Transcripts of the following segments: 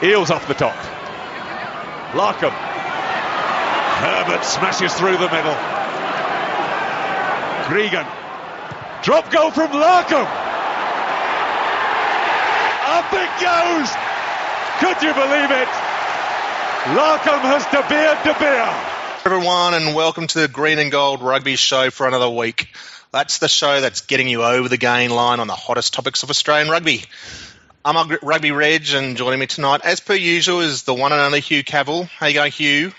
Eales off the top. Larkham. Herbert smashes through the middle. Gregan. Drop goal from Larkham. Up it goes. Could you believe it? Larkham has De Beer De Beer. Everyone, and welcome to the Green and Gold Rugby Show for another week. That's the show that's getting you over the gain line on the hottest topics of Australian rugby. I'm Rugby Reg, and joining me tonight, as per usual, is the one and only Hugh Cavill. How you going, Hugh?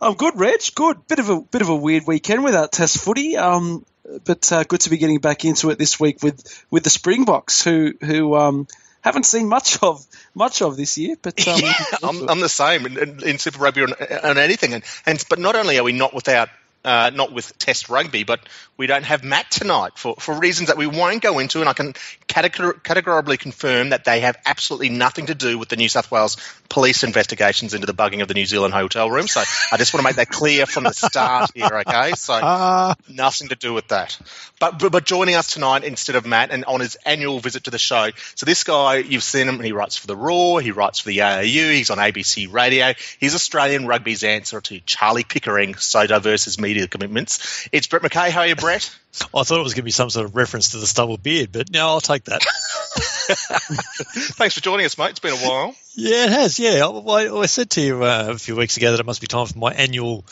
I'm good, Reg. Good. Bit of a bit of a weird weekend without Test footy, um, but uh, good to be getting back into it this week with with the Springboks, who who um, haven't seen much of much of this year. But um, yeah, I'm, I'm, the same in, in Super Rugby on, on anything, and, and but not only are we not without uh, not with Test rugby, but we don't have Matt tonight for, for reasons that we won't go into, and I can categor- categorically confirm that they have absolutely nothing to do with the New South Wales police investigations into the bugging of the New Zealand hotel room. So I just want to make that clear from the start here, okay? So uh, nothing to do with that. But, but, but joining us tonight instead of Matt, and on his annual visit to the show. So this guy, you've seen him. He writes for the Roar. He writes for the AAU. He's on ABC Radio. He's Australian rugby's answer to Charlie Pickering, so diverse as media media commitments. It's Brett McKay. How are you, Brett? I thought it was going to be some sort of reference to the stubble beard, but no, I'll take that. Thanks for joining us, mate. It's been a while. Yeah, it has. Yeah, I, I said to you uh, a few weeks ago that it must be time for my annual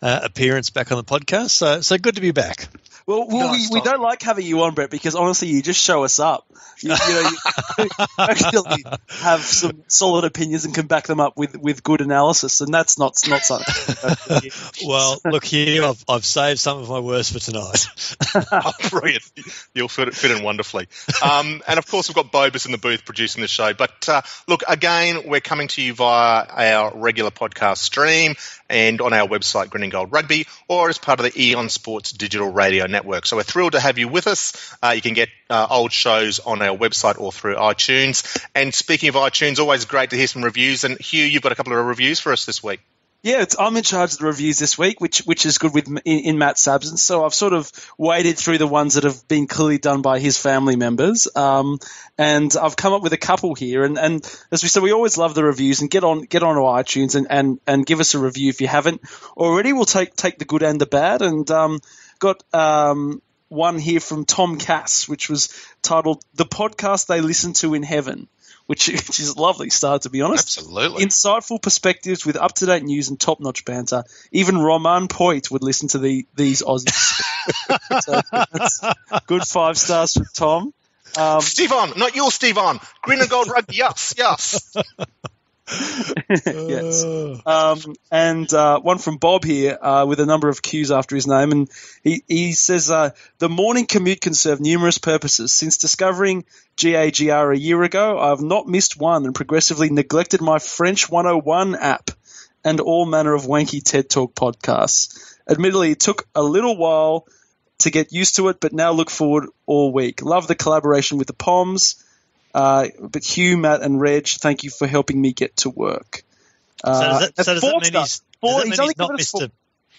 uh, appearance back on the podcast. So, so good to be back. Well, well we, we don't like having you on, Brett, because honestly, you just show us up. You, you know, you actually have some solid opinions and can back them up with, with good analysis, and that's not not something. well, look here, I've, I've saved some of my worst for tonight. oh, brilliant! You'll fit, fit in wonderfully. Um, and of course, we've got Bobus in the booth producing the show. But uh, look, again, we're coming to you via our regular podcast stream and on our website, Green and Gold Rugby, or as part of the Eon Sports Digital Radio Network. So we're thrilled to have you with us. Uh, you can get uh, old shows on our website or through iTunes. And speaking of iTunes, always great to hear some reviews. And Hugh, you've got a couple of reviews for us this week. Yeah, I'm in charge of the reviews this week, which which is good with in, in, Matt's absence. So I've sort of waded through the ones that have been clearly done by his family members, um, and I've come up with a couple here. And, and as we said, we always love the reviews and get on get on to iTunes and, and, and give us a review if you haven't already. We'll take take the good and the bad, and um, got um, one here from Tom Cass, which was titled "The Podcast They Listen to in Heaven." Which, which is a lovely start, to be honest. Absolutely. Insightful perspectives with up to date news and top notch banter. Even Romain Poite would listen to the, these Aussies. so good five stars from Tom. Um, Steve on, not your Steve on. Green and gold rugby, yes, yes. yes. Um, and uh, one from Bob here uh, with a number of Q's after his name. And he, he says uh, the morning commute can serve numerous purposes. Since discovering GAGR a year ago, I have not missed one and progressively neglected my French 101 app and all manner of wanky TED Talk podcasts. Admittedly, it took a little while to get used to it, but now look forward all week. Love the collaboration with the Poms uh, but Hugh, Matt, and Reg, thank you for helping me get to work. Uh, so does that, so does that mean he's, four, that mean he's not Mr.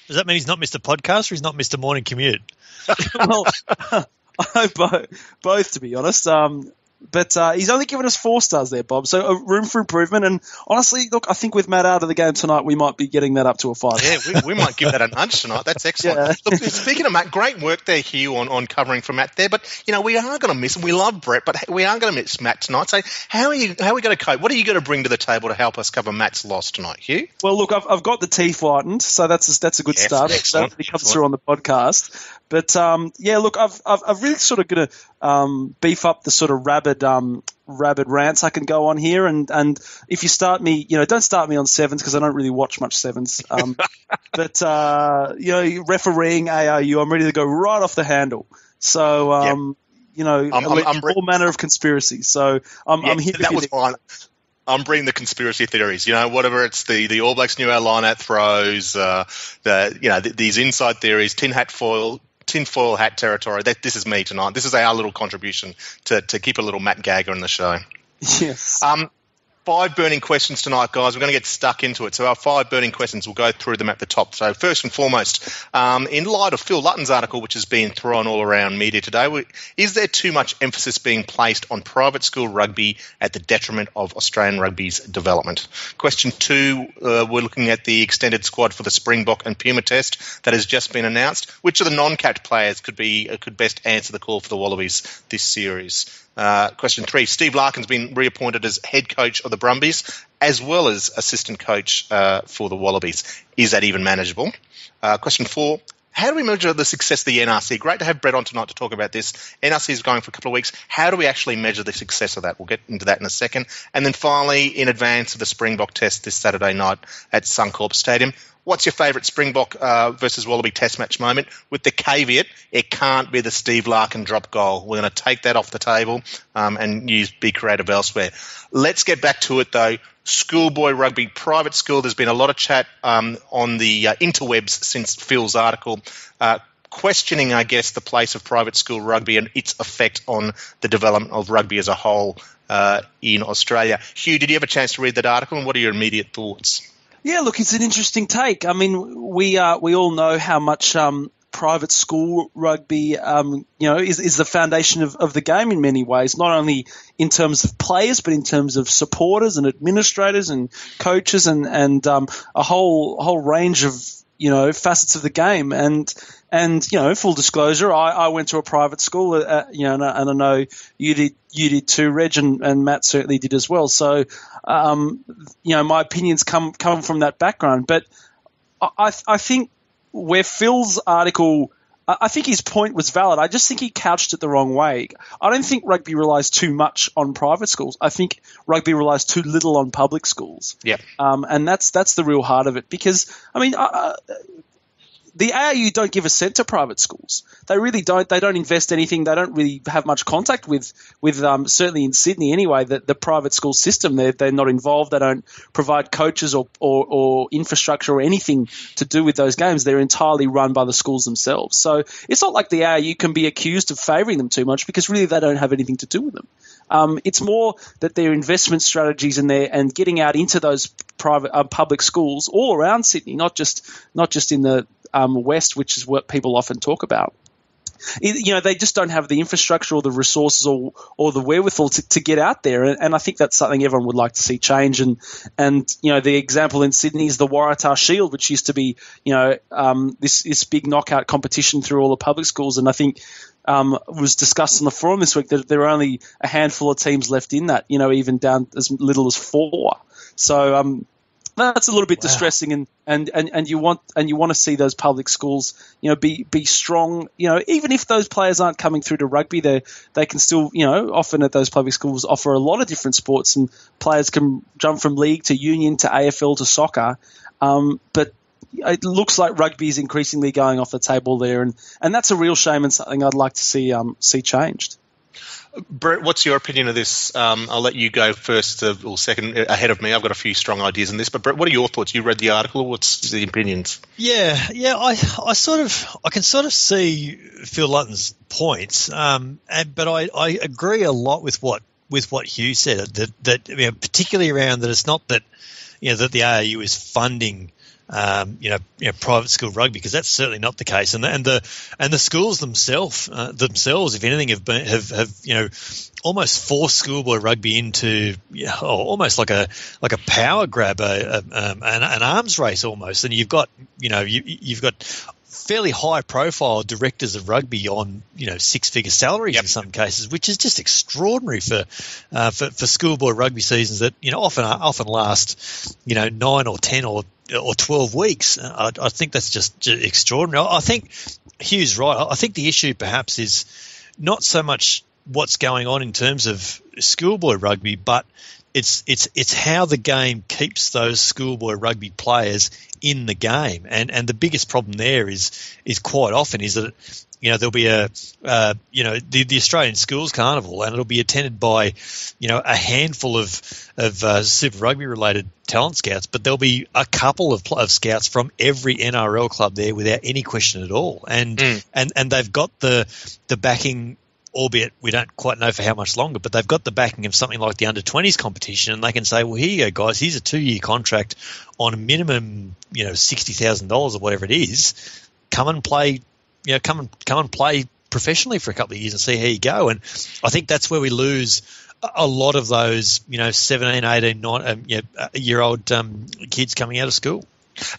Does that mean he's not Mr. Podcast or he's not Mr. Morning Commute? well, I hope both, both, to be honest. Um, but uh, he's only given us four stars there, Bob. So a room for improvement. And honestly, look, I think with Matt out of the game tonight, we might be getting that up to a five. Yeah, we, we might give that a nudge tonight. That's excellent. Yeah. Look, speaking of Matt, great work there, Hugh, on, on covering for Matt there. But you know, we are going to miss him. We love Brett, but we are going to miss Matt tonight. So how are you? How are we going to cope? What are you going to bring to the table to help us cover Matt's loss tonight, Hugh? Well, look, I've, I've got the teeth whitened, so that's a, that's a good yes, start. Excellent, that comes through on the podcast. But um, yeah, look, I've, I've, I've really sort of going to um, beef up the sort of rabid um, rabid rants I can go on here. And, and if you start me, you know, don't start me on sevens because I don't really watch much sevens. Um, but uh, you know, refereeing ARU, I'm ready to go right off the handle. So um, you know, I'm, I'm, I'm all manner of conspiracies. So I'm, yeah, I'm here. That was fine. I'm bringing the conspiracy theories. You know, whatever it's the the All Blacks new line at throws, uh, the you know th- these inside theories, tin hat foil tinfoil hat territory. That this is me tonight. This is our little contribution to, to keep a little Matt Gagger in the show. Yes. Um, five burning questions tonight, guys. We're going to get stuck into it. So our five burning questions, we'll go through them at the top. So first and foremost, um, in light of Phil Lutton's article, which has been thrown all around media today, is there too much emphasis being placed on private school rugby at the detriment of Australian rugby's development? Question two, uh, we're looking at the extended squad for the Springbok and Puma test that has just been announced. Which of the non-capped players could be uh, could best answer the call for the Wallabies this series? Uh, question three Steve Larkham's been reappointed as head coach of the Brumbies as well as assistant coach uh, for the Wallabies. Is that even manageable? Uh, question four how do we measure the success of the NRC? Great to have Brett on tonight to talk about this. NRC is going for a couple of weeks. How do we actually measure the success of that? We'll get into that in a second. And then finally, in advance of the Springbok test this Saturday night at Suncorp Stadium, what's your favourite Springbok uh, versus Wallaby Test match moment? With the caveat, it can't be the Steve Larkham drop goal. We're going to take that off the table um, and use be creative elsewhere. Let's get back to it though. Schoolboy rugby, private school. There's been a lot of chat um, on the uh, interwebs since Phil's article. Uh, questioning, I guess, the place of private school rugby and its effect on the development of rugby as a whole uh, in Australia. Hugh, did you have a chance to read that article, and what are your immediate thoughts? Yeah, look, it's an interesting take. I mean, we uh, we all know how much um, private school rugby, um, you know, is, is the foundation of, of the game in many ways, not only in terms of players, but in terms of supporters and administrators and coaches and, and um, a whole whole range of you know facets of the game. And and you know full disclosure I, I went to a private school uh, you know and, and, I know you did you did too Reg and, and Matt certainly did as well. So um, you know my opinions come come from that background. But I, I think where Phil's article I think his point was valid. I just think he couched it the wrong way. I don't think rugby relies too much on private schools. I think rugby relies too little on public schools. Yeah. Um, and that's that's the real heart of it. Because I mean, uh, the ARU don't give a cent to private schools. They really don't. They don't invest anything. They don't really have much contact with with um, certainly in Sydney anyway. The, the private school system. They're they're not involved. They don't provide coaches or, or, or infrastructure or anything to do with those games. They're entirely run by the schools themselves. So it's not like the ARU can be accused of favouring them too much because really they don't have anything to do with them. Um, it's more that their investment strategies and their and getting out into those private uh, public schools all around Sydney, not just not just in the um, west, which is what people often talk about. You know, they just don't have the infrastructure or the resources or, or the wherewithal to, to get out there. And, and, I think that's something everyone would like to see change. And, and, you know, the example in Sydney is the Waratah Shield, which used to be, you know, um, this, this big knockout competition through all the public schools. And I think um, was discussed on the forum this week that there are only a handful of teams left in that, you know, even down as little as four. So, um, that's a little bit wow. distressing and, and, and, and you want and you want to see those public schools you know be be strong you know even if those players aren't coming through to rugby they they can still you know often at those public schools offer a lot of different sports and players can jump from league to union to AFL to soccer um, but it looks like rugby is increasingly going off the table there and, and that's a real shame and something I'd like to see um, see changed Brett, what's your opinion of this? Um, I'll let you go first uh, or second uh, ahead of me. I've got a few strong ideas in this, but Brett, what are your thoughts? You read the article. What's the opinions? Yeah, yeah, I, I sort of, I can sort of see Phil Lutton's points, um, and, but I, I agree a lot with what with what Hugh said. That that you know, particularly around that it's not that you know that the ARU is funding um, you, know, you, know, private school rugby because that's certainly not the case. And the and the and the schools themselves uh, themselves, if anything, have been have, have you know almost forced schoolboy rugby into yeah, oh, almost like a like a power grab, a, a um, an, an, arms race almost. And you've got you know you, you've got fairly high profile directors of rugby on you know six figure salaries yep. in some cases, which is just extraordinary for, uh, for for schoolboy rugby seasons that you know often often last you know nine or ten or or 12 weeks. I, I think that's just extraordinary. I think Hugh's right. I think the issue perhaps is not so much what's going on in terms of schoolboy rugby, but it's it's it's how the game keeps those schoolboy rugby players in the game, and and the biggest problem there is is quite often is that you know there'll be a uh, you know the, the Australian Schools Carnival, and it'll be attended by you know a handful of of uh, Super Rugby related talent scouts, but there'll be a couple of, of scouts from every NRL club there without any question at all, and mm. and and they've got the the backing albeit we don't quite know for how much longer, but they've got the backing of something like the under 20s competition, and they can say, well, here you go, guys, here's a two year contract on a minimum, you know, $60,000 or whatever it is. Come and play, you know, come and, come and play professionally for a couple of years and see how you go. And I think that's where we lose a lot of those, you know, 17, 18, 9, um, year old um, kids coming out of school.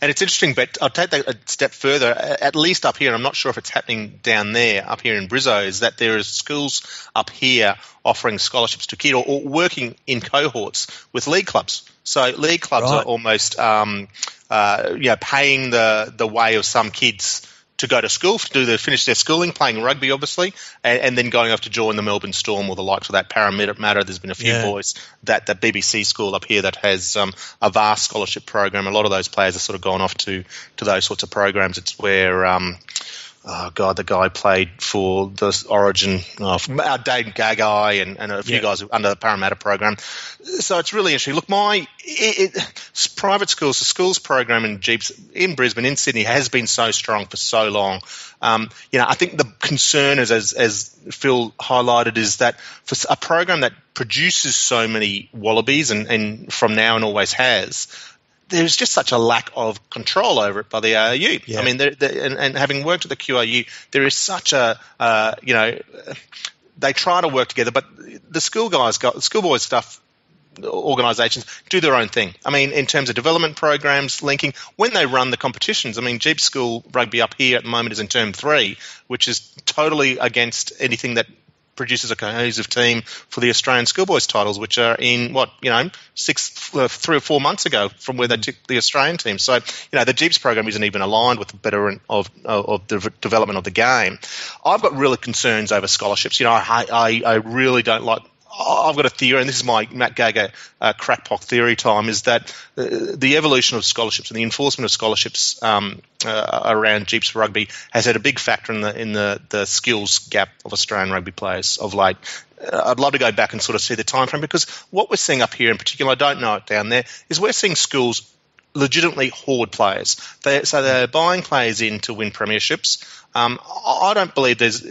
And it's interesting, but I'll take that a step further. At least up here, I'm not sure if it's happening down there, up here in Brizzo, is that there are schools up here offering scholarships to kids or, or working in cohorts with league clubs. So league clubs right. are almost, um, uh, you know, paying the the way of some kids to go to school to do the finish their schooling, playing rugby, obviously, and, and, then going off to join the Melbourne Storm or the likes of that Parramatta. Matter. There's been a few yeah. boys that the BBC school up here that has um, a vast scholarship program. A lot of those players have sort of gone off to to those sorts of programs. It's where um, oh god, the guy played for the Origin, oh, uh, Dane Gagai and, and a few yeah. guys under the Parramatta program. So it's really interesting. Look, my it, it, private schools, the schools program in GPS in Brisbane, in Sydney, has been so strong for so long. Um, you know, I think the concern is, as, as Phil highlighted, is that for a program that produces so many wallabies and, and from now and always has, there's just such a lack of control over it by the ARU. Yeah. I mean, they're, they're, and, and, having worked at the QRU, there is such a uh, you know they try to work together, but the school guys got the schoolboys stuff. Organisations do their own thing. I mean, in terms of development programs, linking when they run the competitions. I mean, GPS School Rugby up here at the moment is in term three, which is totally against anything that produces a cohesive team for the Australian schoolboys titles, which are in what you know six, uh, three or four months ago from where they mm. took the Australian team. So you know the GPS program isn't even aligned with the betterment of of the development of the game. I've got really concerns over scholarships. You know, I I, I really don't like I've got a theory, and this is my Matt Gaga uh, crackpot theory time, is that uh, the evolution of scholarships and the enforcement of scholarships um, uh, around GPS rugby has had a big factor in the in the, the skills gap of Australian rugby players of late. Uh, I'd love to go back and sort of see the time frame because what we're seeing up here in particular, I don't know it down there, is we're seeing schools legitimately hoard players. They, so they're buying players in to win premierships. Um, I don't believe there's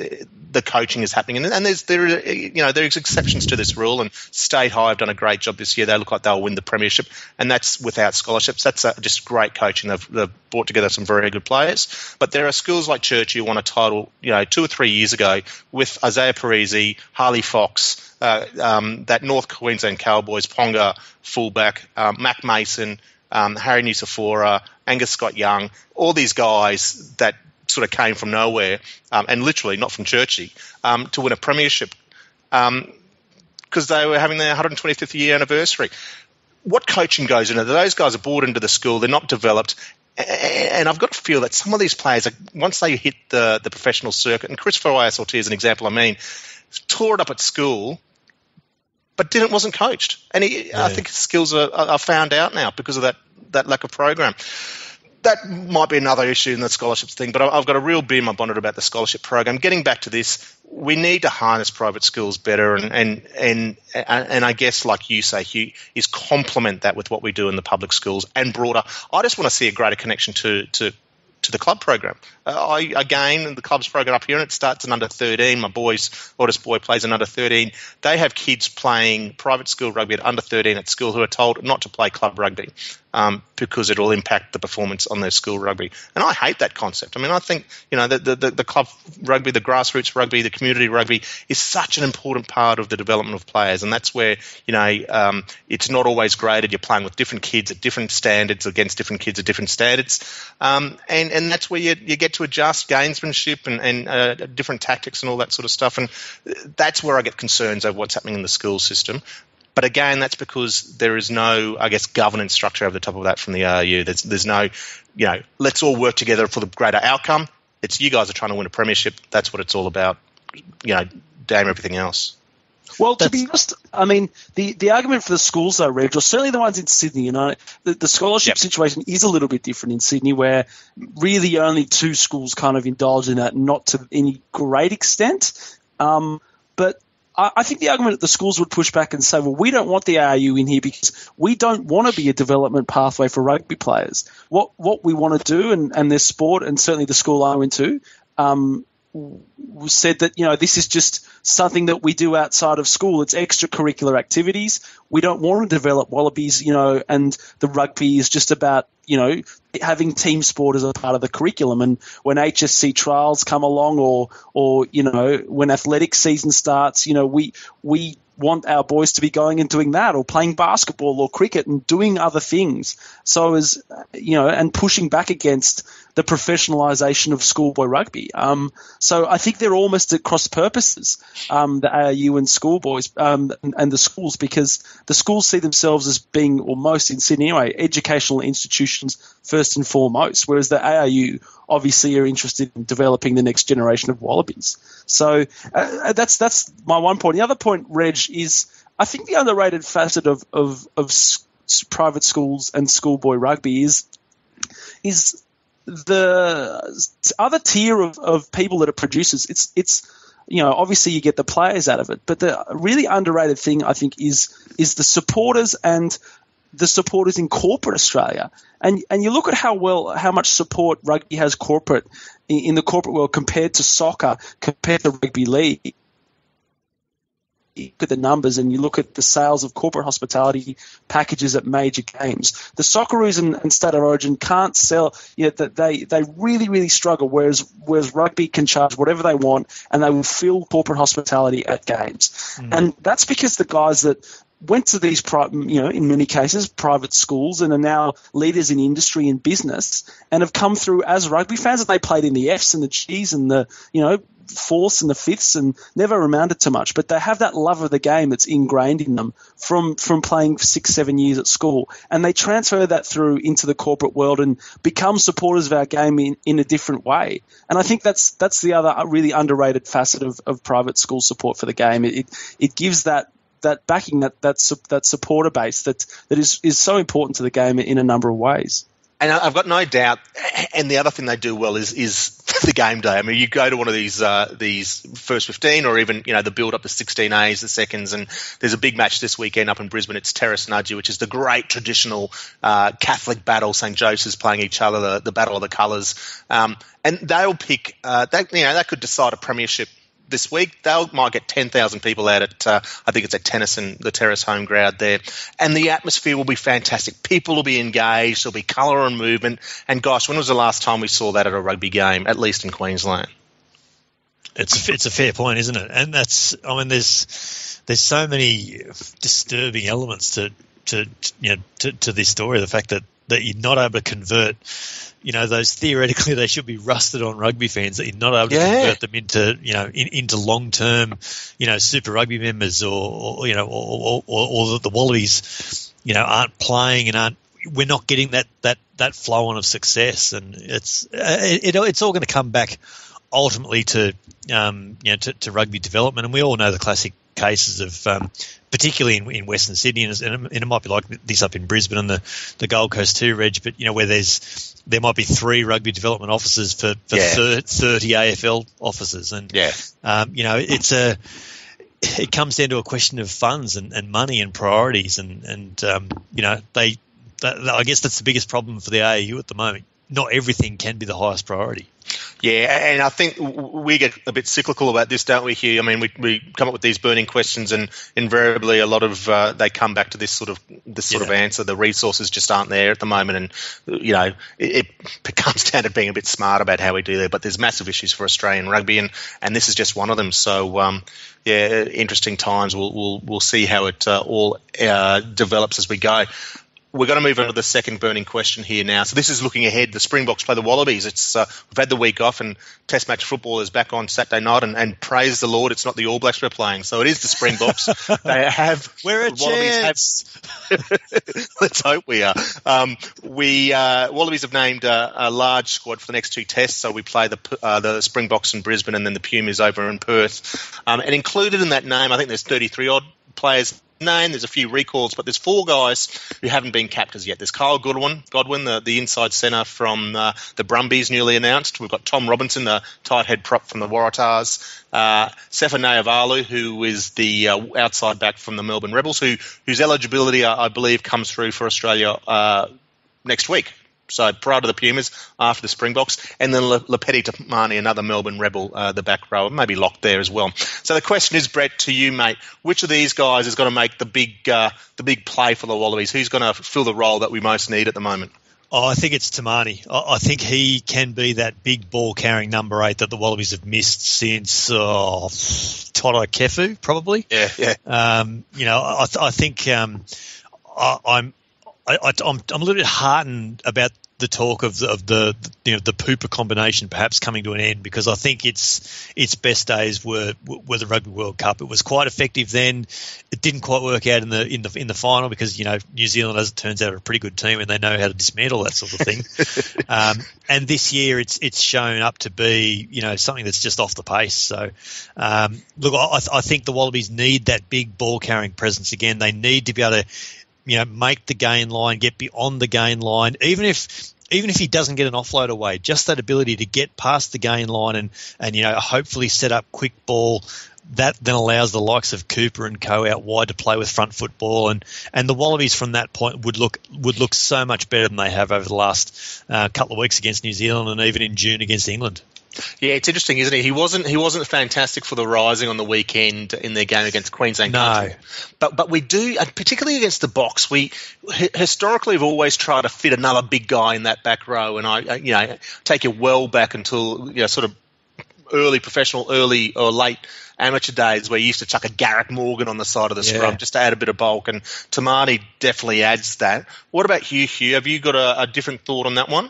the coaching is happening, and, and there's there you know there's exceptions to this rule. And State High have done a great job this year. They look like they'll win the premiership, and that's without scholarships. That's uh, just great coaching. They've, they've, brought together some very good players. But there are schools like Church who won a title, you know, two or three years ago with Isaia Perese, Harley Fox, uh, um, that North Queensland Cowboys Ponga fullback, um, Mac Mason um, Harry Nucifora, Angus Scott Young, all these guys that sort of came from nowhere um, and literally not from Churchie um, to win a premiership because um, they were having their 125th year anniversary. What coaching goes into those guys are brought into the school, they're not developed, and I've got to feel that some of these players, once they hit the, the professional circuit, and Chris Feauai-Sautia is an example, I mean, tore it up at school but didn't wasn't coached, and he, yeah. I think his skills are, are found out now because of that that lack of program. That might be another issue in the scholarships thing, but I've got a real beam my bonnet about the scholarship program. Getting back to this, we need to harness private schools better, and and and and I guess, like you say, Hugh, is complement that with what we do in the public schools and broader. I just want to see a greater connection to to to the club program. Uh, I again the club's program up here, and it starts in under 13. My boys, oldest boy plays in under 13. They have kids playing private school rugby at under 13 at school who are told not to play club rugby um, because it will impact the performance on their school rugby. And I hate that concept. I mean, I think you know the, the, the club rugby, the grassroots rugby, the community rugby is such an important part of the development of players, and that's where you know um, it's not always graded. You're playing with different kids at different standards against different kids at different standards, um, and and that's where you, you get to adjust gamesmanship and, and uh, different tactics and all that sort of stuff. And that's where I get concerns over what's happening in the school system. But again, that's because there is no, I guess, governance structure over the top of that from the ARU. There's, there's no, you know, let's all work together for the greater outcome. It's you guys are trying to win a premiership. That's what it's all about. You know, damn everything else. Well, to be honest, I mean, the, the argument for the schools, though, Reg, or certainly the ones in Sydney, you know, the, the scholarship yep. situation is a little bit different in Sydney, where really only two schools kind of indulge in that, not to any great extent. Um, but I, think the argument that the schools would push back and say, well, we don't want the ARU in here because we don't want to be a development pathway for rugby players. What what we want to do, and, and their sport, and certainly the school I went to, um, said that you know this is just something that we do outside of school. It's extracurricular activities. We don't want to develop wallabies, you know, and the rugby is just about you know having team sport as a part of the curriculum. And when HSC trials come along, or or you know when athletic season starts, you know we we want our boys to be going and doing that or playing basketball or cricket and doing other things. So as you know, and pushing back against the professionalisation of schoolboy rugby. Um, so I think they're almost at cross purposes, um, the ARU and schoolboys um, and, and, the schools, because the schools see themselves as being, or most in Sydney anyway, educational institutions first and foremost, whereas the ARU obviously are interested in developing the next generation of wallabies. So uh, that's that's my one point. The other point, Reg, is I think the underrated facet of of, of private schools and schoolboy rugby is is the other tier of, of people that it produces. It's it's you know obviously you get the players out of it, but the really underrated thing I think is is the supporters and the supporters in corporate Australia. And and you look at how well how much support rugby has corporate in, in the corporate world compared to soccer, compared to rugby league look at the numbers and you look at the sales of corporate hospitality packages at major games, the Socceroos and, and State of Origin can't sell. You know, that they they really really struggle. Whereas whereas rugby can charge whatever they want and they will fill corporate hospitality at games, mm. and that's because the guys that went to these, you know, in many cases, private schools and are now leaders in industry and business and have come through as rugby fans. And they played in the Fs and the Gs and the, you know, fourths and the fifths and never amounted to much. But they have that love of the game that's ingrained in them from, from playing six, seven years at school. And they transfer that through into the corporate world and become supporters of our game in, in a different way. And I think that's, that's the other uh, really underrated facet of, of private school support for the game. It, it gives that that backing that that that supporter base that that is is so important to the game in a number of ways. And I've got no doubt. And the other thing they do well is is the game day. I mean, you go to one of these uh, these first fifteen, or even you know the build up to sixteen A's, the seconds, and there's a big match this weekend up in Brisbane. It's Terrace Nudgee, which is the great traditional uh, Catholic battle. St Joseph's playing each other, the, the battle of the colours, um, and they'll pick. Uh, that you know that could decide a premiership this week. They might get 10,000 people out at, uh, I think it's at Tennyson, the Terrace home ground there. And the atmosphere will be fantastic. People will be engaged. There'll be colour and movement. And gosh, when was the last time we saw that at a rugby game, at least in Queensland? It's it's a fair point, isn't it? And that's I mean, there's there's so many disturbing elements to to you know to, to this story. The fact that that you're not able to convert you know, those theoretically they should be rusted on rugby fans that you're not able to yeah. convert them into, you know, in, into long term, you know, Super Rugby members or, or you know, or, or, or, the Wallabies, you know, aren't playing and aren't. We're not getting that that that flow on of success, and it's it, it it's all going to come back ultimately to um, you know to, to, rugby development, and we all know the classic cases of um, particularly in, in Western Sydney, and, and, it might be like this up in Brisbane and the, the Gold Coast too, Reg. But you know where there's there might be three rugby development officers for, for yeah. 30 AFL officers. And, yeah. um, you know, it's a, it comes down to a question of funds and, and money and priorities. And, and um, you know, they, that, I guess that's the biggest problem for the ARU at the moment. Not everything can be the highest priority. Yeah, and I think we get a bit cyclical about this, don't we? Here, I mean, we, we come up with these burning questions, and invariably, a lot of uh, they come back to this sort of this sort yeah. of answer. The resources just aren't there at the moment, and you know, it, it comes down to being a bit smart about how we do that. But there's massive issues for Australian rugby, and and this is just one of them. So, um, yeah, interesting times. We'll we'll we'll see how it uh, all uh, develops as we go we're going to move on to the second burning question here now. So this is looking ahead. The Springboks play the Wallabies. It's uh, we've had the week off, and Test match football is back on Saturday night. And, and praise the Lord, it's not the All Blacks we're playing. So it is the Springboks. they have we're a chance. Have, let's hope we are. Um, we uh, Wallabies have named a, a, large squad for the next two tests. So we play the uh, the Springboks in Brisbane, and then the Pumas over in Perth. Um, and included in that name, I think there's 33 odd players name. There's a few recalls, but there's four guys who haven't been capped as yet. There's Kyle Godwin, Godwin, the, the inside centre from uh, the Brumbies, newly announced. We've got Tom Robinson, the tight head prop from the Waratahs. Uh, Sefa who is the uh, outside back from the Melbourne Rebels, who whose eligibility, I, I believe, comes through for Australia uh, next week. So prior to the Pumas, after the Springboks, and then Lopeti Timani, another Melbourne Rebel, uh, the back row, maybe locked there as well. So the question is, Brett, to you, mate, which of these guys is going to make the big uh, the big play for the Wallabies? Who's going to fill the role that we most need at the moment? Oh, I think it's Timani. I think he can be that big ball carrying number eight that the Wallabies have missed since oh, Toutai Kefu, probably. Yeah, yeah. Um, you know, I, I think um, I, I'm I, am I'm, I'm a little bit heartened about the talk of the, of the you know the pooper combination perhaps coming to an end because I think its its best days were were the Rugby World Cup. It was quite effective then. It didn't quite work out in the in the in the final because you know New Zealand, as it turns out, are a pretty good team and they know how to dismantle that sort of thing. um, and this year, it's it's shown up to be you know something that's just off the pace. So um, look, I, I think the Wallabies need that big ball carrying presence again. They need to be able to you know, make the gain line, get beyond the gain line, even if even if he doesn't get an offload away, just that ability to get past the gain line and and you know hopefully set up quick ball. That then allows the likes of Cooper and Co out wide to play with front football, and, and the Wallabies from that point would look would look so much better than they have over the last uh, couple of weeks against New Zealand and even in June against England. Yeah, it's interesting, isn't it? He wasn't he wasn't fantastic for the Rising on the weekend in their game against Queensland no. Country. But but we do, and particularly against the box, we historically have always tried to fit another big guy in that back row, and I you know take you well back until you know sort of early professional, early or late amateur days where you used to chuck a Garrick Morgan on the side of the yeah. scrum just to add a bit of bulk, and Timani definitely adds that. What about Hugh? Hugh, have you got a, a different thought on that one?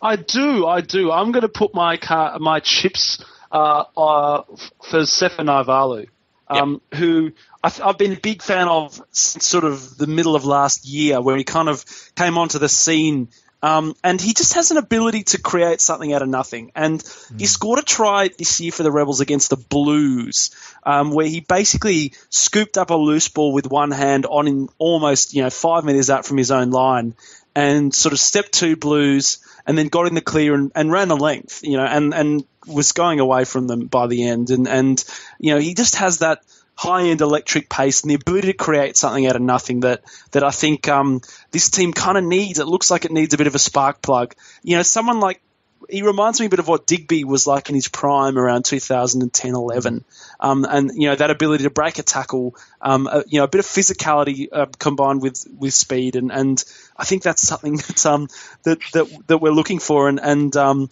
I do, I do. I'm going to put my car, my chips uh, uh, for Sefa Naivalu, um, yep. who I've, I've, been a big fan of since sort of the middle of last year, where he kind of came onto the scene. Um, and he just has an ability to create something out of nothing. And mm. he scored a try this year for the Rebels against the Blues, um, where he basically scooped up a loose ball with one hand on in almost you know five meters out from his own line, and sort of step two Blues and then got in the clear and, and ran the length, you know, and, and was going away from them by the end. And, and, you know, he just has that high end electric pace and the ability to create something out of nothing that, that I think um, this team kind of needs. It looks like it needs a bit of a spark plug. You know, someone like he reminds me a bit of what Digby was like in his prime around 2010 11. Um, and, you know, that ability to break a tackle, um, uh, you know, a bit of physicality uh, combined with, with speed. And, and I think that's something that, um, that, that, that we're looking for. And, and um,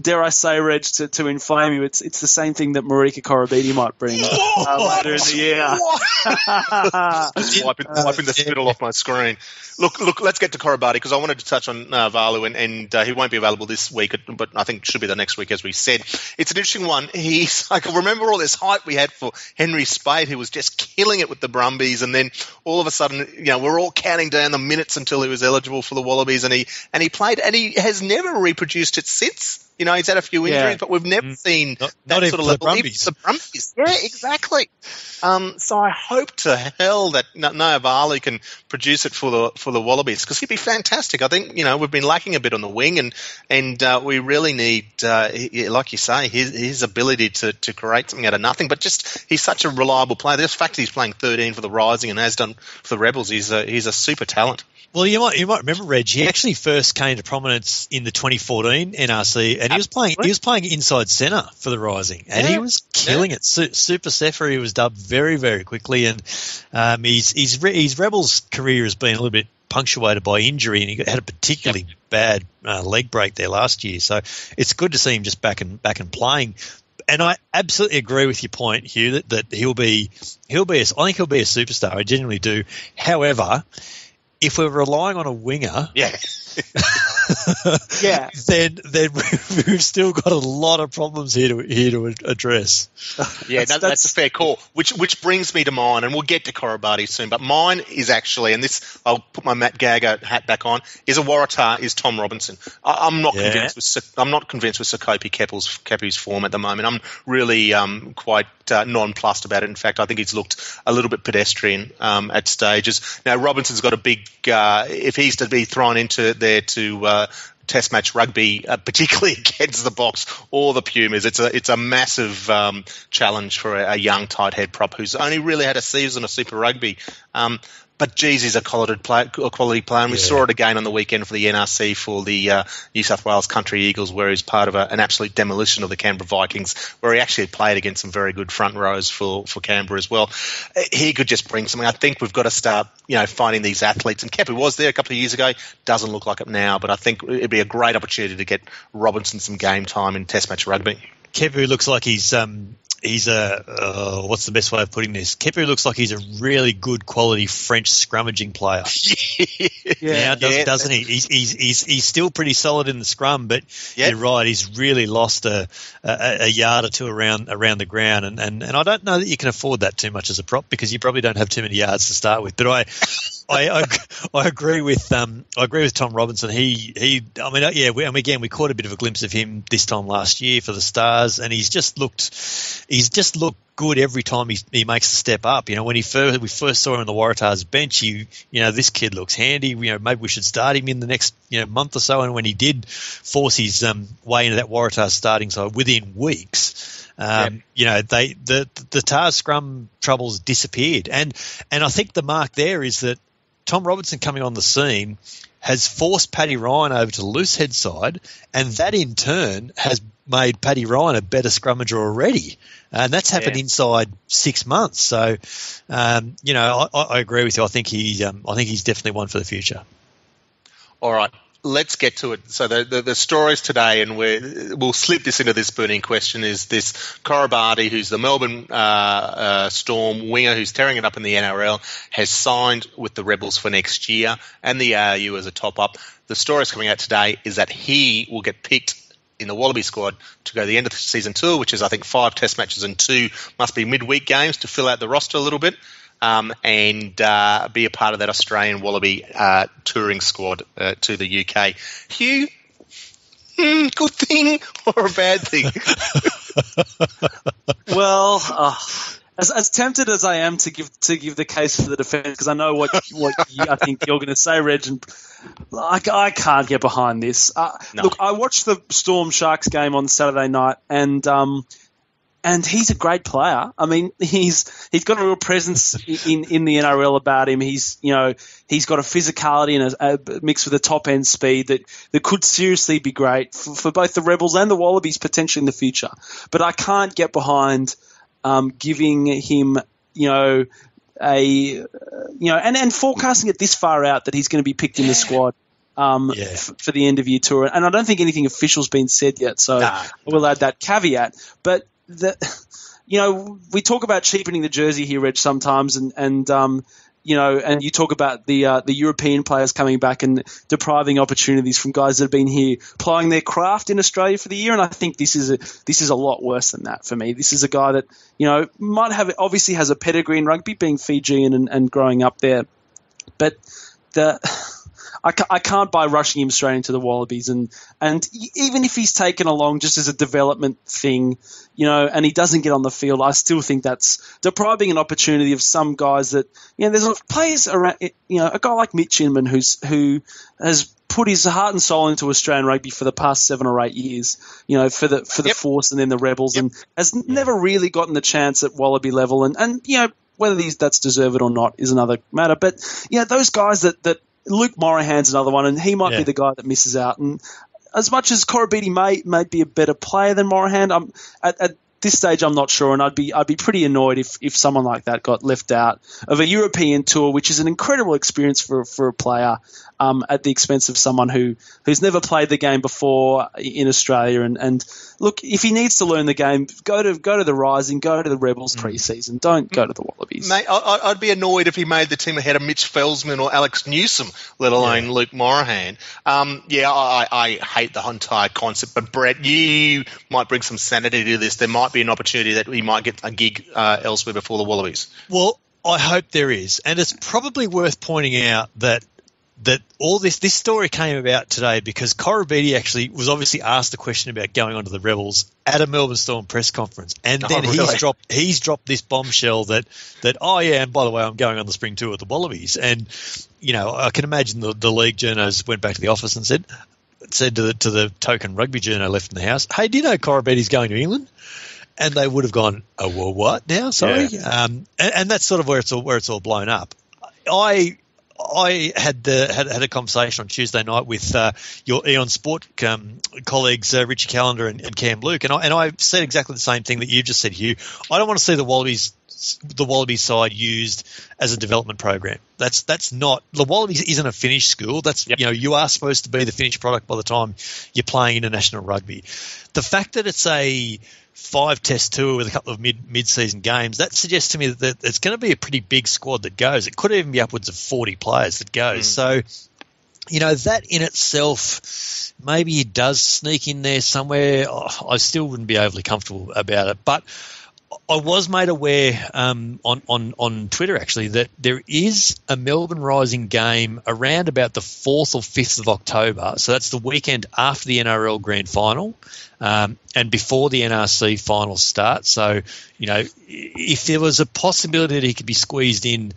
dare I say, Reg, to, to inflame you, it's it's the same thing that Marika Koroibete might bring uh, later in the year. Just wiping, wiping the spittle off my screen. Look, look. Let's get to Koroibete because I wanted to touch on uh, Valu, and, and uh, he won't be available this week, but I think should be the next week, as we said. It's an interesting one. He's I can remember all this hype we had for Henry Speight, who was just killing it with the Brumbies, and then all of a sudden, you know, we're all counting down the minutes until he was eligible for the Wallabies, and he and he played, and he has never reproduced it since. You know, he's had a few injuries, yeah. but we've never mm. seen not, that not sort of level. The Brumbies. the Brumbies. Yeah, exactly. Um, so I hope to hell that Naivalu can produce it for the for the Wallabies because he'd be fantastic. I think you know we've been lacking a bit on the wing, and and uh, we really need, uh, like you say, his, his ability to, to create something out of nothing. But just he's such a reliable player. The fact that he's playing 13 for the Rising and has done for the Rebels, he's a, he's a super talent. Well, you might you might remember Reg. He actually first came to prominence in the 2014 NRC, and he was playing he was playing inside centre for the Rising, and yeah. he was killing yeah. it. Super Sefa, he was dubbed very very quickly, and um, his his his Rebels career has been a little bit punctuated by injury, and he had a particularly yep. bad uh, leg break there last year. So it's good to see him just back and back and playing. And I absolutely agree with your point, Hugh, that, that he'll be he'll be a, I think he'll be a superstar. I genuinely do. However if we're relying on a winger, yeah, yeah, then then we've still got a lot of problems here to here to address. Yeah, that's, no, that's, that's, a fair call. Which which brings me to mine, and we'll get to Koroibete soon. But mine is actually, and this I'll put my Matt Gagger hat back on. Is a Waratah is Tom Robinson. I, am not yeah. convinced with I'm not convinced with Kepu's Kepu's form at the moment. I'm really um, quite uh, nonplussed about it. In fact, I think he's looked a little bit pedestrian um, at stages. Now Robinson's got a big uh, if he's to be thrown into there to uh, Test match rugby, uh, particularly against the box or the Pumas. It's a it's a massive um, challenge for a, a, young tight head prop who's only really had a season of Super Rugby. Um, but geez, he's a quality player. A quality player. And we Yeah. saw it again on the weekend for the NRC for the uh, New South Wales Country Eagles, where he's part of a, an absolute demolition of the Canberra Vikings, where he actually played against some very good front rows for, for Canberra as well. Uh, He could just bring something. I think we've got to start, you know, finding these athletes. And Kepu was there a couple of years ago. Doesn't look like it now, but I think it'd be a great opportunity to get Robinson some game time in Test match rugby. Kepu looks like he's um he's a uh, what's the best way of putting this? Kepu looks like he's a really good quality French scrummaging player. now, does, Yeah. doesn't he? He's, he's he's he's still pretty solid in the scrum, but Yeah. you're right. He's really lost a, a a yard or two around around the ground, and, and and I don't know that you can afford that too much as a prop because you probably don't have too many yards to start with. But I. I, I, I agree with um I agree with Tom Robinson. He he I mean uh, yeah we, and again we caught a bit of a glimpse of him this time last year for the Stars and he's just looked he's just looked good every time he, he makes a step up. You know when he first we first saw him on the Waratahs bench, you you know this kid looks handy. You know maybe we should start him in the next you know month or so. And when he did force his um, way into that Waratahs starting side within weeks. Um, You know, they the the Tahs scrum troubles disappeared, and and I think the mark there is that Tom Robinson coming on the scene has forced Paddy Ryan over to the loose head side, and that in turn has made Paddy Ryan a better scrummager already, and that's happened Yeah. inside six months. So, um, you know, I, I agree with you. I think he, um, I think he's definitely one for the future. All right, let's get to it. So the the, the stories today, and we we'll slip this into this burning question: is this Koroibete, who's the Melbourne uh, uh, Storm winger, who's tearing it up in the NRL, has signed with the Rebels for next year, and the ARU as a top up. The stories coming out today is that he will get picked in the Wallaby squad to go the end of the season tour, which is I think five Test matches and two must be midweek games to fill out the roster a little bit um, and uh, be a part of that Australian Wallaby uh, touring squad uh, to the UK. Hugh, hmm, good thing or a bad thing? Well, uh, as, as tempted as I am to give to give the case for the defence, because I know what what you, I think you're going to say, Reg, and I, I can't get behind this. Uh, No. Look, I watched the Storm Sharks game on Saturday night, and um, and he's a great player. I mean, he's he's got a real presence in in the NRL about him. He's you know he's got a physicality and a, a mixed with a top end speed that that could seriously be great for, for both the Rebels and the Wallabies potentially in the future. But I can't get behind um, giving him you know a you know and and forecasting it this far out that he's going to be picked in the squad. Um, Yeah. f- for the end of year tour, and I don't think anything official's been said yet, so No. I will add that caveat. But the, you know, we talk about cheapening the jersey here, Reg, sometimes, and and um, you know, and you talk about the uh, the European players coming back and depriving opportunities from guys that have been here plying their craft in Australia for the year. And I think this is a this is a lot worse than that for me. This is a guy that you know might have obviously has a pedigree in rugby, being Fijian and, and growing up there, but the. I, ca- I can't buy rushing him straight into the Wallabies, and and even if he's taken along just as a development thing, you know, and he doesn't get on the field, I still think that's depriving an opportunity of some guys that you know. There's players around, eh, you know, a guy like Mitch Inman who's who has put his heart and soul into Australian rugby for the past seven or eight years, you know, for the for the Yep. Force and then the Rebels, and has never really gotten the chance at Wallaby level, and and you know whether these that's deserved or not is another matter. But yeah, those guys that that Luke Morahan's another one, and he might Yeah. be the guy that misses out. And as much as Koroibete may may be a better player than Morahan, I'm at, at this stage I'm not sure, and I'd be I'd be pretty annoyed if, if someone like that got left out of a European tour, which is an incredible experience for for a player, um, at the expense of someone who who's never played the game before in Australia. And, and look, if he needs to learn the game, go to go to the Rising, go to the Rebels pre-season. Don't go to the Wallabies. Mate, I, I- I'd be annoyed if he made the team ahead of Mitch Felsman or Alex Newsome, let alone Luke Morahan. Um, yeah, I, I I hate the entire concept, but Brett, you might bring some sanity to this. There might be an opportunity that he might get a gig uh, elsewhere before the Wallabies. Well, I hope there is, and it's probably worth pointing out that that all this this story came about today because Koroibete actually was obviously asked a question about going on to the Rebels at a Melbourne Storm press conference, and Oh, then he's dropped he's dropped this bombshell that that oh yeah, and by the way, I'm going on the spring tour with the Wallabies, and you know I can imagine the the league journos went back to the office and said said to the to the token rugby journo left in the house, hey, do you know Koroibete's going to England? and they would have gone, "Oh, well, what now?" Sorry, um, and, and that's sort of where it's all where it's all blown up. I I had the had, had a conversation on Tuesday night with uh, your Eon Sport um, colleagues uh, Richie Callander and, and, Cam Luke, and I and I said exactly the same thing that you've just said, Hugh. I don't want to see the Wallabies the Wallaby side used as a development program. That's that's not the Wallabies isn't a finished school. That's yep. you know you are supposed to be the finished product by the time you're playing international rugby. The fact that it's a five test tour with a couple of mid mid season games, that suggests to me that it's going to be a pretty big squad that goes. It could even be upwards of forty players that goes. Mm. So, you know, that in itself, maybe it does sneak in there somewhere. Oh, I still wouldn't be overly comfortable about it, but. I was made aware um, on, on, on Twitter actually that there is a Melbourne Rising game around about the 4th or 5th of October. So that's the weekend after the NRL Grand Final um, and before the NRC final starts. So, you know, if there was a possibility that he could be squeezed in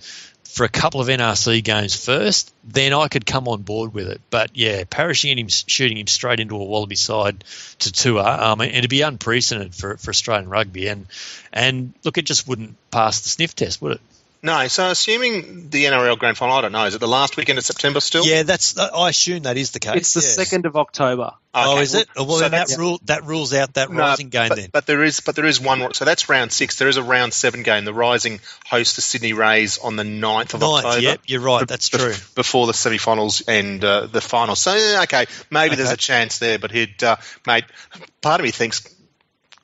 for a couple of NRC games first, then I could come on board with it. But yeah, parachuting him, shooting him straight into a Wallaby side to tour, um, and it'd be unprecedented for, for Australian rugby. And and look, it just wouldn't pass the sniff test, would it? No, so assuming the NRL Grand Final, I don't know, is it the last weekend of September still? Yeah, that's. I assume that is the case. It's the second yes. of October. Okay. Oh, is it? Well, so that rule that rules out that no, Rising game but, then. But there is, but there is one. So that's round six. There is a round seven game. The Rising host the Sydney Rays on the 9th of 9th, October. Yep, you're right. That's true. Before the semi-finals and uh, the final. So okay, maybe okay. there's a chance there. But he'd, uh, mate, part of me thinks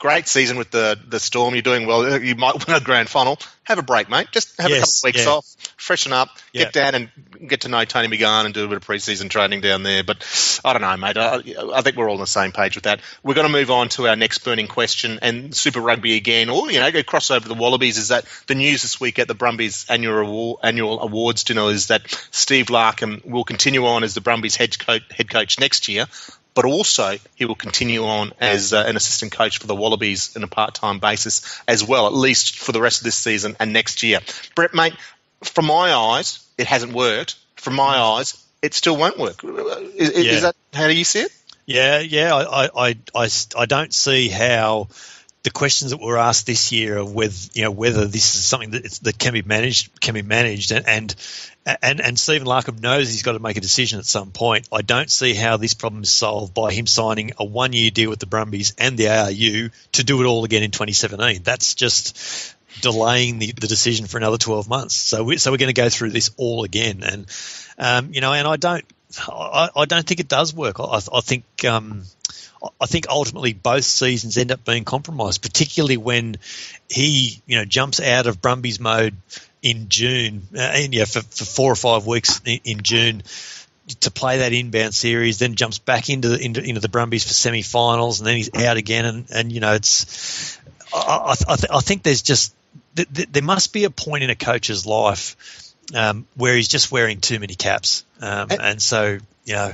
great season with the the Storm. You're doing well. You might win a grand final. Have a break, mate. Just have yes, a couple of weeks yeah. off, freshen up, yeah. get down and get to know Tony McGahan and do a bit of preseason training down there. But I don't know, mate. I, I, think we're all on the same page with that. We're going to move on to our next burning question and Super Rugby again, or you know, go cross over the Wallabies. Is that the news this week at the Brumbies annual award, annual awards dinner is that Steve Larkham will continue on as the Brumbies head coach, head coach next year but also he will continue on as uh, an assistant coach for the Wallabies on a part-time basis as well, at least for the rest of this season and next year. Brett, mate, from my eyes, it hasn't worked. From my eyes, it still won't work. Is, yeah. is that how do you see it? Yeah, yeah, I, I, I, I don't see how the questions that were asked this year of whether you know whether this is something that, that can be managed can be managed and, and and and Stephen Larkham knows he's got to make a decision at some point. I don't see how this problem is solved by him signing a one year deal with the Brumbies and the ARU to do it all again in 2017. That's just delaying the, the decision for another 12 months. So we, so we're going to go through this all again, and um, you know, and I don't I, I don't think it does work. I, I think um, I think ultimately both seasons end up being compromised, particularly when he, you know, jumps out of Brumbies mode in June, uh, and yeah, for, for four or five weeks in, in, June to play that inbound series, then jumps back into the, into, into the Brumbies for semi-finals, and then he's out again, and, and you know, it's I, I, th- I think there's just th- th- there must be a point in a coach's life um, where he's just wearing too many caps, um, and so you know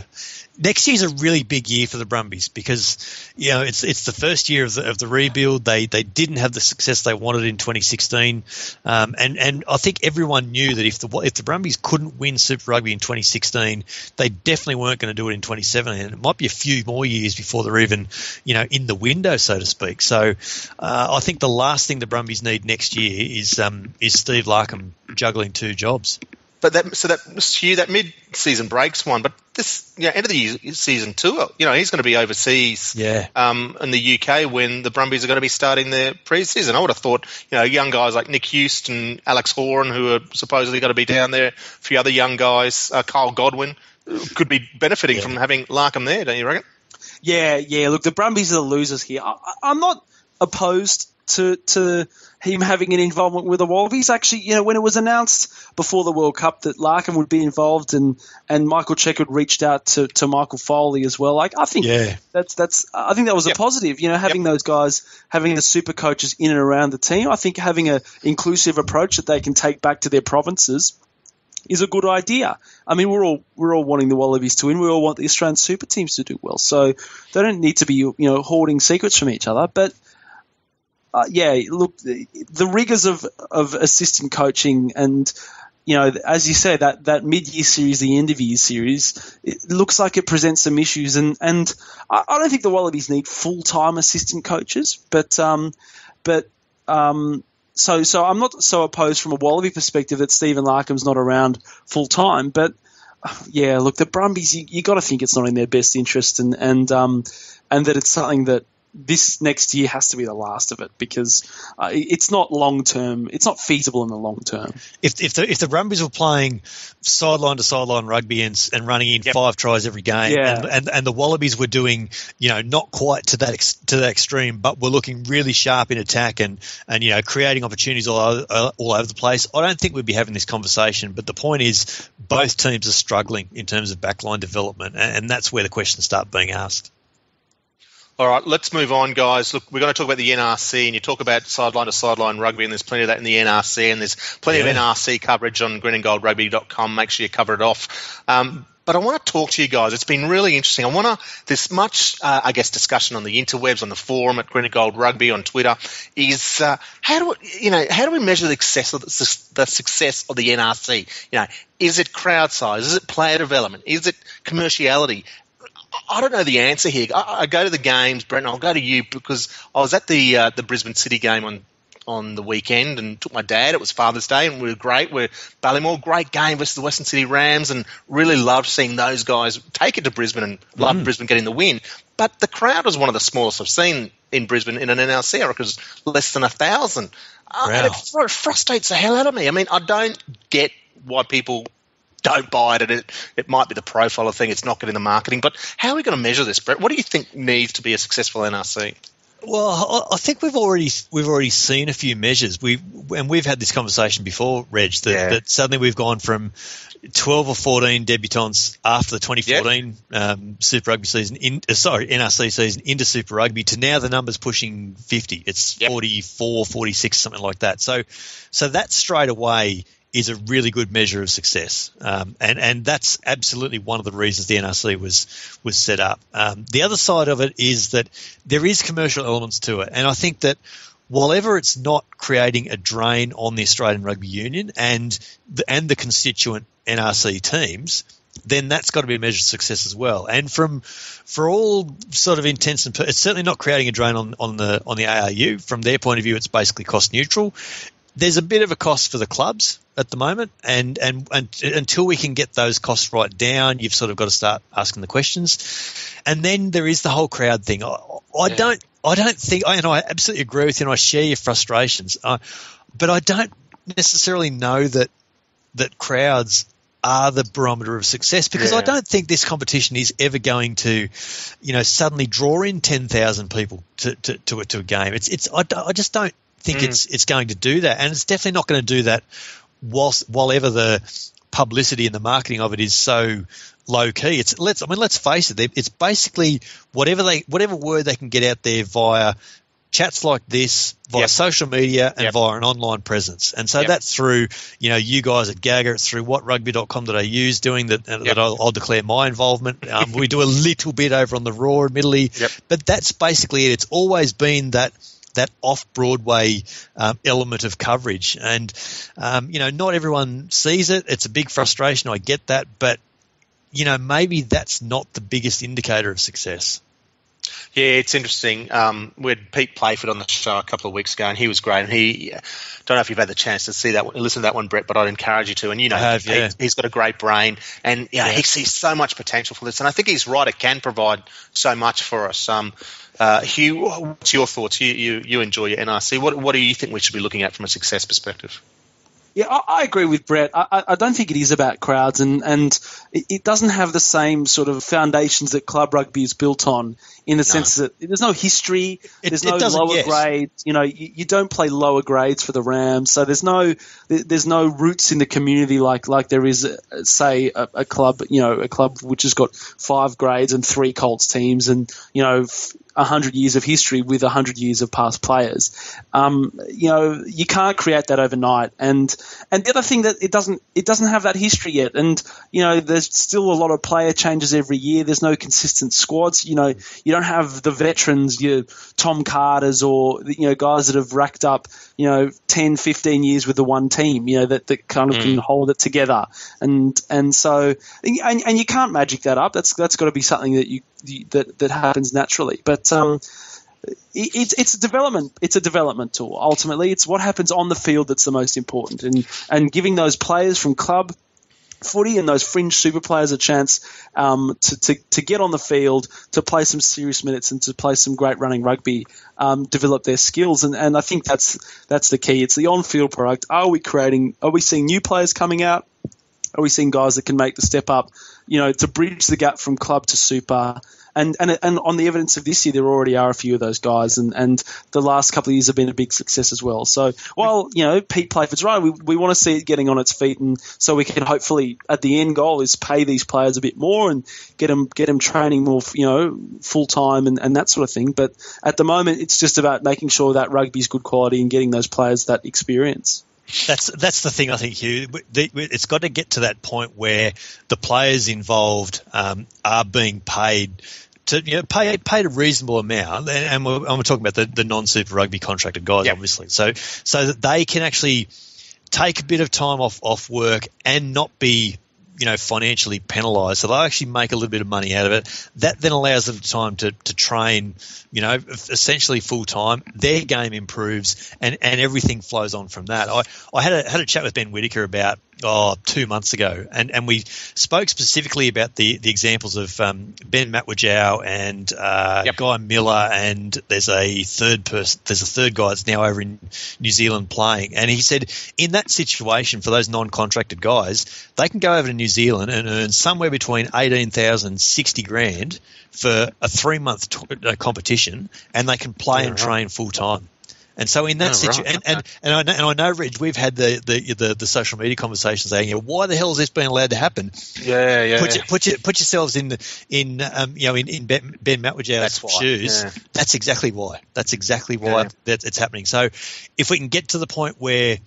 next year's a really big year for the Brumbies because you know it's it's the first year of the, of the rebuild. They they didn't have the success they wanted in 2016, um, and and I think everyone knew that if the if the Brumbies couldn't win Super Rugby in 2016, they definitely weren't going to do it in 2017. And it might be a few more years before they're even you know in the window, so to speak. So uh, I think the last thing the Brumbies need next year is um, is Steve Larkham juggling two jobs but that so that Hugh that mid season breaks one, but this you know, end of the year, season two, you know, he's going to be overseas, yeah, um, in the UK when the Brumbies are going to be starting their pre-season. I would have thought, you know, young guys like Nick Houston, Alex Horan, who are supposedly going to be down there, a few other young guys, uh, Kyle Godwin, could be benefiting yeah. from having Larkham there, don't you reckon? Yeah, yeah. Look, the Brumbies are the losers here. I, I'm not opposed to to him having an involvement with the Wallabies. Actually, you know, when it was announced before the World Cup that Larkham would be involved and, and Michael Cheika had reached out to, to Michael Foley as well. Like I think yeah. that's that's I think that was yep. a positive. You know, having yep. those guys, having the super coaches in and around the team. I think having a inclusive approach that they can take back to their provinces is a good idea. I mean, we're all we're all wanting the Wallabies to win. We all want the Australian super teams to do well. So they don't need to be you know hoarding secrets from each other. But uh, yeah, look, the, the rigors of, of assistant coaching and you know, as you say, that, that mid-year series, the end of year series, it looks like it presents some issues. And, and I, I don't think the Wallabies need full-time assistant coaches, but, um, but, um, so so I'm not so opposed from a Wallaby perspective that Stephen Larkham's not around full time, but yeah, look, the Brumbies, you, you got to think it's not in their best interest, and and um, and that it's something that this next year has to be the last of it because uh, it's not long term. It's not feasible in the long term. If if the if the Brumbies were playing sideline to sideline rugby and, and running in yep. five tries every game, yeah. and, and, and the Wallabies were doing you know not quite to that ex, to that extreme, but were looking really sharp in attack and and you know creating opportunities all over, uh, all over the place. I don't think we'd be having this conversation. But the point is, both teams are struggling in terms of backline development, and, and that's where the questions start being asked. All right, let's move on, guys. Look, we're going to talk about the NRC, and you talk about sideline to sideline rugby, and there's plenty of that in the NRC, and there's plenty yeah. of NRC coverage on greenandgoldrugby.com. Make sure you cover it off. Um, but I want to talk to you guys. It's been really interesting. I want to. There's much, uh, I guess, discussion on the interwebs, on the forum at Green and Gold Rugby, on Twitter. Is uh, how do we, you know how do we measure the success of the, the success of the NRC? You know, is it crowd size? Is it player development? Is it commerciality? I don't know the answer here. I, I, go to the games, Brent. I'll go to you because I was at the uh, the Brisbane City game on on the weekend and took my dad. It was Father's Day and we were great. We're Ballymore, great game versus the Western Sydney Rams and really loved seeing those guys take it to Brisbane and loved mm. Brisbane getting the win. But the crowd was one of the smallest I've seen in Brisbane in an NRC. I was less than a thousand. Uh, wow. and it frustrates the hell out of me. I mean, I don't get why people don't buy it, and it, it might be the profile thing. It's not getting the marketing. But how are we going to measure this, Brett? What do you think needs to be a successful NRC? Well, I think we've already we've already seen a few measures. We and we've had this conversation before, Reg. That, yeah. that suddenly we've gone from twelve or fourteen debutants after the 2014 yep. um, Super Rugby season, in, uh, sorry NRC season into Super Rugby to now the numbers pushing fifty. It's yep. 44, 46, something like that. So, so that straight away is a really good measure of success, um, and and that's absolutely one of the reasons the NRC was was set up. Um, the other side of it is that there is commercial elements to it, and I think that while it's not creating a drain on the Australian Rugby Union and the, and the constituent NRC teams, then that's got to be a measure of success as well. And from for all sort of intents and it's certainly not creating a drain on, on the on the ARU. From their point of view, it's basically cost neutral there's a bit of a cost for the clubs at the moment, and, and, and until we can get those costs right down, you've sort of got to start asking the questions. And then there is the whole crowd thing. I, I yeah. don't, I don't think, and I absolutely agree with you, and I share your frustrations, uh, but I don't necessarily know that that crowds are the barometer of success because yeah. I don't think this competition is ever going to, you know, suddenly draw in ten thousand people to, to, to, a, to a game. It's it's I, I just don't think mm. it's it's going to do that, and it's definitely not going to do that whilst while ever the publicity and the marketing of it is so low key. It's let's I mean let's face it, it's basically whatever they whatever word they can get out there via chats like this via yep. social media and yep. via an online presence. And so yep. that's through, you know, you guys at Gagger, it's through whatrugby.com.au is doing that, that I'll, I'll, declare my involvement. Um, we do a little bit over on the Roar, admittedly, but that's basically it. It's always been that – that off Broadway um, element of coverage. And, um, you know, not everyone sees it. It's a big frustration. I get that. But, you know, maybe that's not the biggest indicator of success. Yeah, it's interesting. Um, we had Pete Playford on the show a couple of weeks ago, and he was great. And he, don't know if you've had the chance to see that, listen to that one, Brett, but I'd encourage you to. And you know, have, yeah. he, has got a great brain, and yeah, he sees so much potential for this. And I think he's right; it can provide so much for us. Um, uh, Hugh, what's your thoughts? You, you, you enjoy your NRC. What, what do you think we should be looking at from a success perspective? Yeah, I, I, agree with Brett. I, I, don't think it is about crowds, and and it, it, doesn't have the same sort of foundations that club rugby is built on. In the no. sense that there's no history, it, there's no lower yes. grades. You know, you, you, don't play lower grades for the Rams, so there's no there's no roots in the community like like there is, uh, say, a, a club. You know, a club which has got five grades and three Colts teams, and you know. F- 100 years of history with 100 years of past players. Um, you know, you can't create that overnight. And and the other thing that it doesn't it doesn't have that history yet. And you know, there's still a lot of player changes every year. There's no consistent squads. You know, you don't have the veterans, your Tom Carters or you know guys that have racked up you know 10, 15 years with the one team. You know that, that kind of mm. can hold it together. And and so and, and you can't magic that up. That's that's got to be something that you that that happens naturally. But um, it's it's a development it's a development tool. Ultimately, it's what happens on the field that's the most important, and and giving those players from club footy and those fringe super players a chance um, to, to, to get on the field, to play some serious minutes, and to play some great running rugby, um, develop their skills, and, and I think that's that's the key. It's the on-field product. Are we creating? Are we seeing new players coming out? Are we seeing guys that can make the step up? You know, to bridge the gap from club to super and, and and on the evidence of this year, there already are a few of those guys, and, and the last couple of years have been a big success as well. So while you know Pete Playford's right, we, we want to see it getting on its feet, and so we can hopefully at the end goal is pay these players a bit more and get them get them training more, you know, full time and, and that sort of thing. But at the moment, it's just about making sure that rugby's good quality and getting those players that experience. That's that's the thing I think, Hugh. It's got to get to that point where the players involved um, are being paid to you know, pay paid a reasonable amount, and we're, and we're talking about the, the non Super Rugby contracted guys, yep. obviously. So so that they can actually take a bit of time off off work and not be you know financially penalised, so they actually make a little bit of money out of it. That then allows them time to, to train, you know, essentially full time. Their game improves, and, and everything flows on from that. I, I had a had a chat with Ben Whitaker about oh, two months ago, and, and we spoke specifically about the, the examples of um, Ben Matwijow and uh, yep. Guy Miller, and there's a third person, there's a third guy that's now over in New Zealand playing, and he said in that situation for those non-contracted guys, they can go over to New Zealand and earn somewhere between eighteen thousand sixty grand for a three month t- uh, competition, and they can play yeah, and train full time. And so in that oh, situation, right. and, and, and, I know, and I know, Reg, we've had the, the, the, the, social media conversations saying, you know, why the hell is this being allowed to happen? Yeah, yeah. Put, put, your, put yourselves in, in um, you know, in, in Ben, ben Matwijow's shoes. Yeah. That's exactly why. That's exactly why yeah. that it's happening. So if we can get to the point where,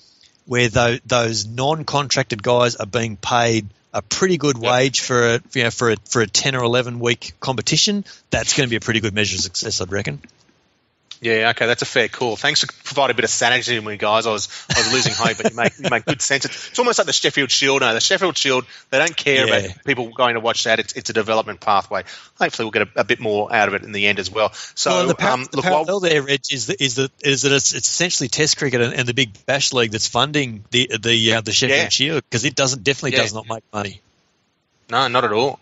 where those, those non-contracted guys are being paid a pretty good yep. wage for a you know for a for a ten or eleven week competition, that's going to be a pretty good measure of success, I'd reckon. Yeah, okay, that's a fair call. Thanks for providing a bit of sanity to me, guys. I was I was losing hope, but you make you make good sense. It's almost like the Sheffield Shield. No, the Sheffield Shield, they don't care yeah. about people going to watch that. It's, it's a development pathway. Hopefully, we'll get a, a, bit more out of it in the end as well. So, well, the, par- um, the parallel there, Reg, is that is that is that it's, it's essentially Test cricket and, and, the big Bash League that's funding the the uh, the Sheffield yeah. Shield because it doesn't definitely yeah. does not make money. No, not at all.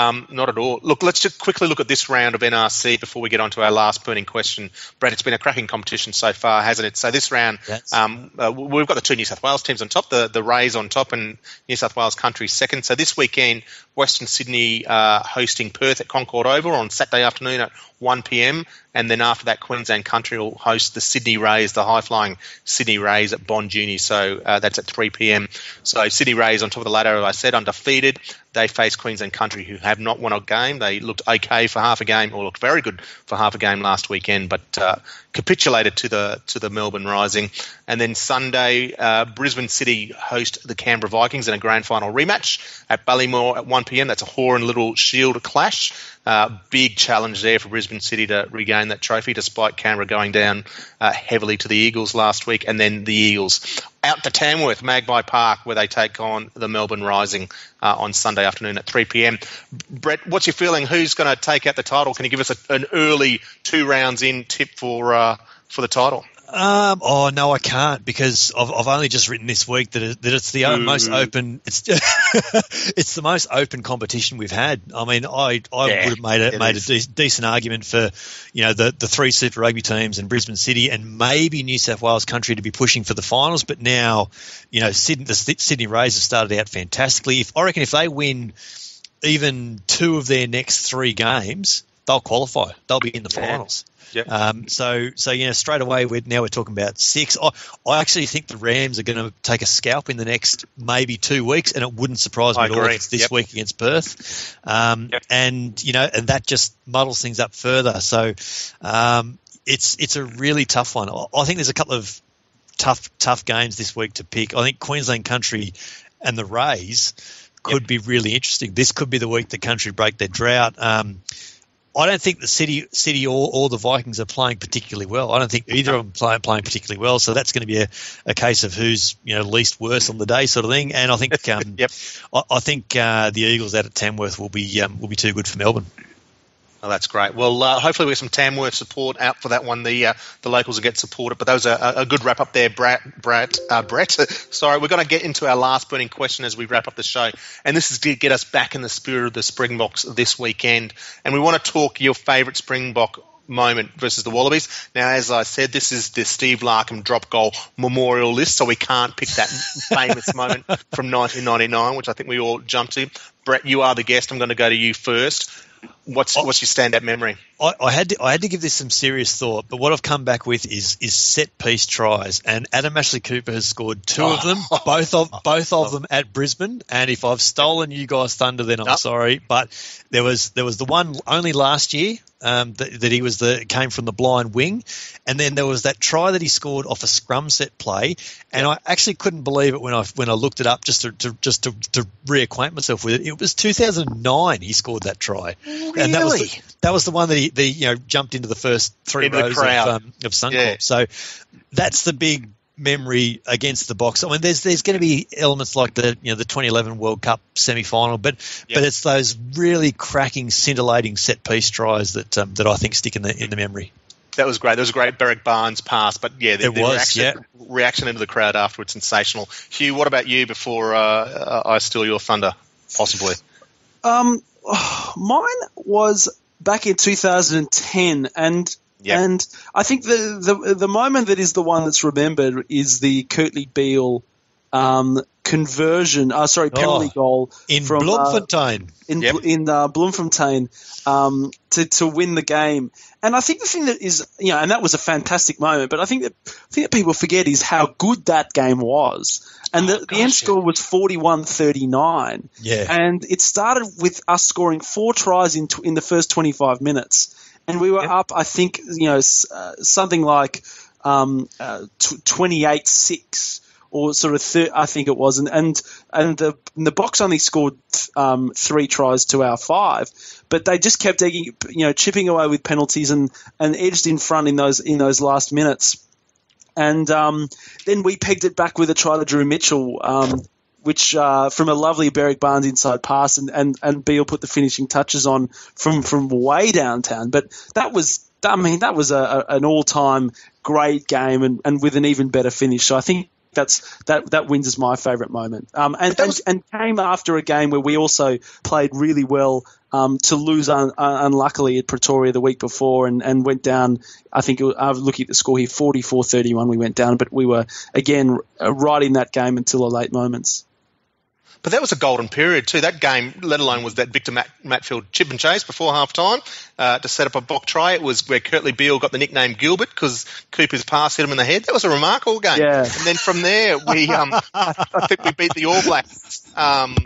Um, not at all. Look, let's just quickly look at this round of NRC before we get on to our last burning question. Brad, it's been a cracking competition so far, hasn't it? So this round, yes. um, uh, we've got the two New South Wales teams on top, the, the Rays on top and New South Wales Country second. So this weekend, Western Sydney uh, hosting Perth at Concord Oval on Saturday afternoon at 1 p.m. And then after that, Queensland Country will host the Sydney Rays, the high flying Sydney Rays at Bond Uni. So uh, that's at 3 p.m. So Sydney Rays on top of the ladder, as I said, undefeated. They face Queensland Country, who have not won a game. They looked okay for half a game, or looked very good for half a game last weekend, but uh, capitulated to the to the Melbourne Rising. And then Sunday, uh, Brisbane City host the Canberra Vikings in a grand final rematch at Ballymore at 1 p.m. That's a Horan Little Shield clash. Uh, big challenge there for Brisbane City to regain that trophy, despite Canberra going down uh, heavily to the Eagles last week, and then the Eagles out to Tamworth, Magpie Park, where they take on the Melbourne Rising uh, on Sunday afternoon at 3 p.m. Brett, what's your feeling? Who's going to take out the title? Can you give us a, an early two rounds in tip for uh, for the title? Um, oh no, I can't because I've, I've only just written this week that, it, that it's the mm. most open. It's it's the most open competition we've had. I mean, I I yeah, would have made a made is. a de- decent argument for you know the the three Super Rugby teams and Brisbane City and maybe New South Wales Country to be pushing for the finals. But now, you know, Sydney, the Sydney Rays have started out fantastically. If I reckon if they win even two of their next three games, they'll qualify. They'll be in the finals. Yep. Um, so, so you know, straight away, we're, now we're talking about six. I, I actually think the Rams are going to take a scalp in the next maybe two weeks, and it wouldn't surprise me I at all if it's this yep. week against Perth. Um, yep. And you know, and that just muddles things up further. So, um, it's it's a really tough one. I think there's a couple of tough tough games this week to pick. I think Queensland Country and the Rays could yep. be really interesting. This could be the week the country break their drought. Um, I don't think the City, City or, or the Vikings are playing particularly well. I don't think either of them play, playing particularly well. So that's going to be a, a case of who's you know least worse on the day, sort of thing. And I think um, yep. I, I think uh, the Eagles out at Tamworth will be um, will be too good for Melbourne. Oh, that's great. Well, uh, hopefully we get some Tamworth support out for that one. The uh, the locals will get supported. But that was a, a good wrap up there, Brett. Brett, uh, Brett. Sorry, we're going to get into our last burning question as we wrap up the show, and this is to get us back in the spirit of the Springboks this weekend. And we want to talk your favourite Springbok moment versus the Wallabies. Now, as I said, this is the Steve Larkham drop goal memorial list, so we can't pick that famous moment from 1999, which I think we all jumped to. Brett, you are the guest. I'm going to go to you first. What's what's your standout memory? I, I, had to I had to give this some serious thought, but what I've come back with is is set piece tries, and Adam Ashley Cooper has scored two oh. of them, both of both of them at Brisbane. And if I've stolen you guys' thunder, then I'm nope. sorry. But there was there was the one only last year um, that, that, he was the came from the blind wing, and then there was that try that he scored off a scrum set play, and I actually couldn't believe it when I when I looked it up just to, to just to, to, reacquaint myself with it. It was 2009 he scored that try, really? and that was the, that was the one that he the you know jumped into the first three into rows of, um, of Suncorp. Yeah. So that's the big memory against the Boks. I mean, there's there's going to be elements like the you know the 2011 World Cup semi final, but yep. but it's those really cracking, scintillating set piece tries that um, that I think stick in the in the memory. That was great. There was a great Berrick Barnes pass, but yeah, the, the was, reaction, yeah. reaction into the crowd afterwards sensational. Hugh, what about you? Before uh, I steal your thunder, possibly. Um, mine was back in 2010, and Yep. And I think the, the the moment that is the one that's remembered is the Kurtley Beale um, conversion. Uh, sorry, penalty oh, goal in from, Bloemfontein. Uh, in yep. in uh, Bloemfontein um, to to win the game. And I think the thing that is, you know, and that was a fantastic moment. But I think that I think that people forget is how good that game was. And oh, the, the end score was 41-39. Yeah. And it started with us scoring four tries in in the first 25 minutes and we were yep. up, I think, you know, uh, something like um, uh, twenty-eight six or sort of thir- I think it was, and and and the and the Boks only scored um, three tries to our five, but they just kept you know chipping away with penalties and and edged in front in those in those last minutes. And um, then we pegged it back with a try to Drew Mitchell, um, which uh, from a lovely Berrick Barnes inside pass, and, and, and Beale put the finishing touches on from, from way downtown. But that was, I mean, that was a, a, an all time great game and, and with an even better finish. So I think that's that that wins is my favourite moment. Um, and, was- and, and came after a game where we also played really well um, to lose un- unluckily at Pretoria the week before and, and went down. I think was, I was looking at the score here, 44-31 we went down, but we were again right in that game until the late moments. But that was a golden period too. That game, let alone was that Victor Mat- Matfield chip and chase before half time uh, to set up a block try. It was where Kurtley Beale got the nickname Gilbert because Cooper's pass hit him in the head. That was a remarkable game. Yeah. And then from there, we um, I think we beat the All Blacks. Um,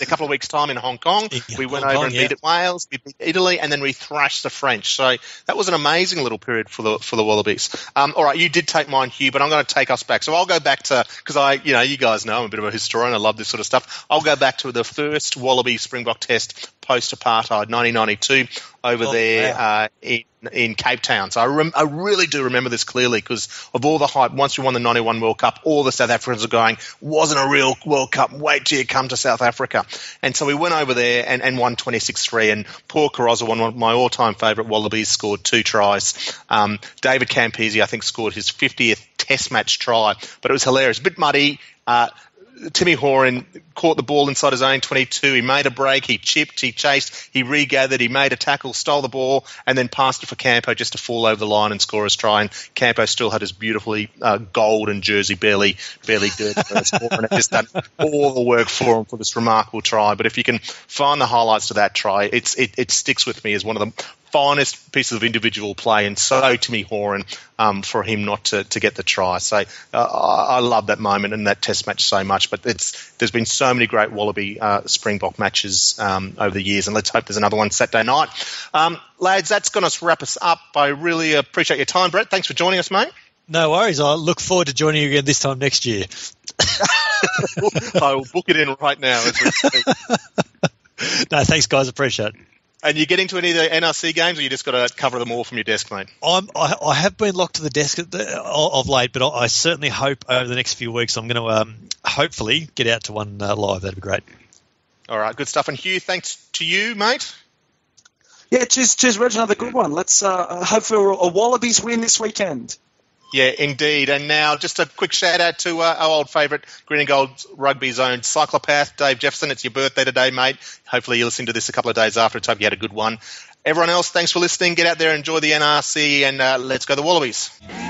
a couple of weeks' time in Hong Kong. we went Hong over Kong, and yeah. beat Wales, we beat Italy, and then we thrashed the French. So that was an amazing little period for the for the Wallabies. Um, all right, you did take mine, Hugh, but I'm going to take us back. So I'll go back to because I, you know, you guys know I'm a bit of a historian. I love this sort of stuff. I'll go back to the first Wallaby Springbok Test post apartheid, 1992, over oh, there wow. uh, in in Cape Town. So I, rem- I really do remember this clearly because of all the hype. Once we won the 91 World Cup, all the South Africans are going, wasn't a real World Cup. Wait till you come to South Africa. And so we went over there and, and won 26-3. And Paul Carozza, one of my all-time favourite Wallabies, scored two tries. Um, David Campese, I think, scored his 50th Test match try, but it was hilarious. A bit muddy. Uh, Timmy Horan caught the ball inside his own 22. He made a break, he chipped, he chased, he regathered, he made a tackle, stole the ball, and then passed it for Campo just to fall over the line and score his try. And Campo still had his beautifully uh, golden jersey barely, barely dirty. and it just done all the work for him for this remarkable try. But if you can find the highlights to that try, it's it, it sticks with me as one of the finest pieces of individual play, and so Timmy Horan um, for him not to, to get the try. So uh, I love that moment and that Test match so much. But it's there's been so many great Wallaby uh, Springbok matches um, over the years, and let's hope there's another one Saturday night. Um, lads, that's going to wrap us up. I really appreciate your time, Brett. Thanks for joining us, mate. No worries. I look forward to joining you again this time next year. I will book it in right now. no, thanks, guys. Appreciate it. And you getting to any of the NRC games, or you just got to cover them all from your desk, mate? I'm, I, I have been locked to the desk the, of late, but I, I, certainly hope over the next few weeks I'm going to um, hopefully get out to one uh, live. That'd be great. All right, good stuff. And Hugh, thanks to you, mate. Yeah, cheers, cheers, Reg. Another good one. Let's uh, hope for a Wallabies win this weekend. Yeah, indeed. And now, just a quick shout out to uh, our old favourite Green and Gold Rugby Zone cyclopath, Dave Jefferson. It's your birthday today, mate. Hopefully, you listen to this a couple of days after. I hope you had a good one. Everyone else, thanks for listening. Get out there, enjoy the NRC, and uh, let's go the Wallabies. You can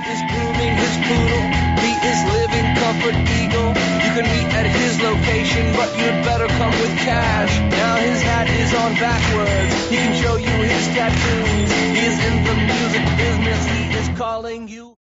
meet at his location, but you'd better come with cash. Now his hat is on backwards. He can show you his tattoos. He is in the music business. He is calling you.